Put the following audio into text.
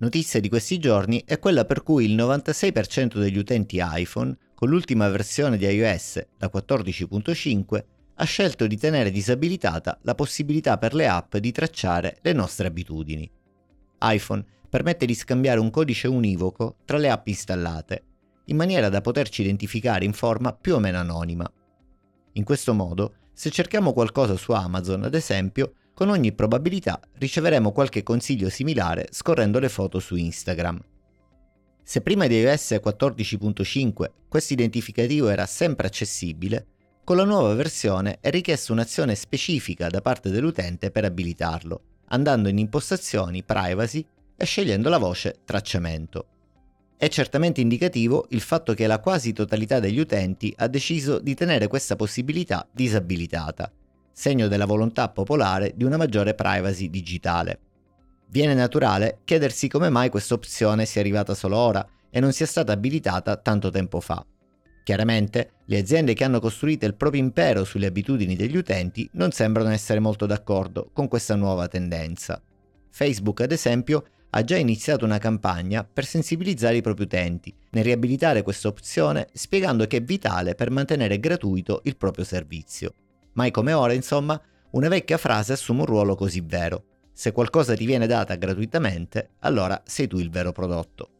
Notizia di questi giorni è quella per cui il 96% degli utenti iPhone, con l'ultima versione di iOS, la 14.5, ha scelto di tenere disabilitata la possibilità per le app di tracciare le nostre abitudini. iPhone permette di scambiare un codice univoco tra le app installate, in maniera da poterci identificare in forma più o meno anonima. In questo modo, se cerchiamo qualcosa su Amazon, ad esempio, con ogni probabilità riceveremo qualche consiglio similare scorrendo le foto su Instagram. Se prima di iOS 14.5 questo identificativo era sempre accessibile, con la nuova versione è richiesta un'azione specifica da parte dell'utente per abilitarlo, andando in impostazioni privacy e scegliendo la voce tracciamento. È certamente indicativo il fatto che la quasi totalità degli utenti ha deciso di tenere questa possibilità disabilitata, segno della volontà popolare di una maggiore privacy digitale. Viene naturale chiedersi come mai questa opzione sia arrivata solo ora e non sia stata abilitata tanto tempo fa. Chiaramente, le aziende che hanno costruito il proprio impero sulle abitudini degli utenti non sembrano essere molto d'accordo con questa nuova tendenza. Facebook, ad esempio, ha già iniziato una campagna per sensibilizzare i propri utenti nel riabilitare questa opzione spiegando che è vitale per mantenere gratuito il proprio servizio. Mai come ora, insomma, una vecchia frase assume un ruolo così vero. Se qualcosa ti viene data gratuitamente, allora sei tu il vero prodotto.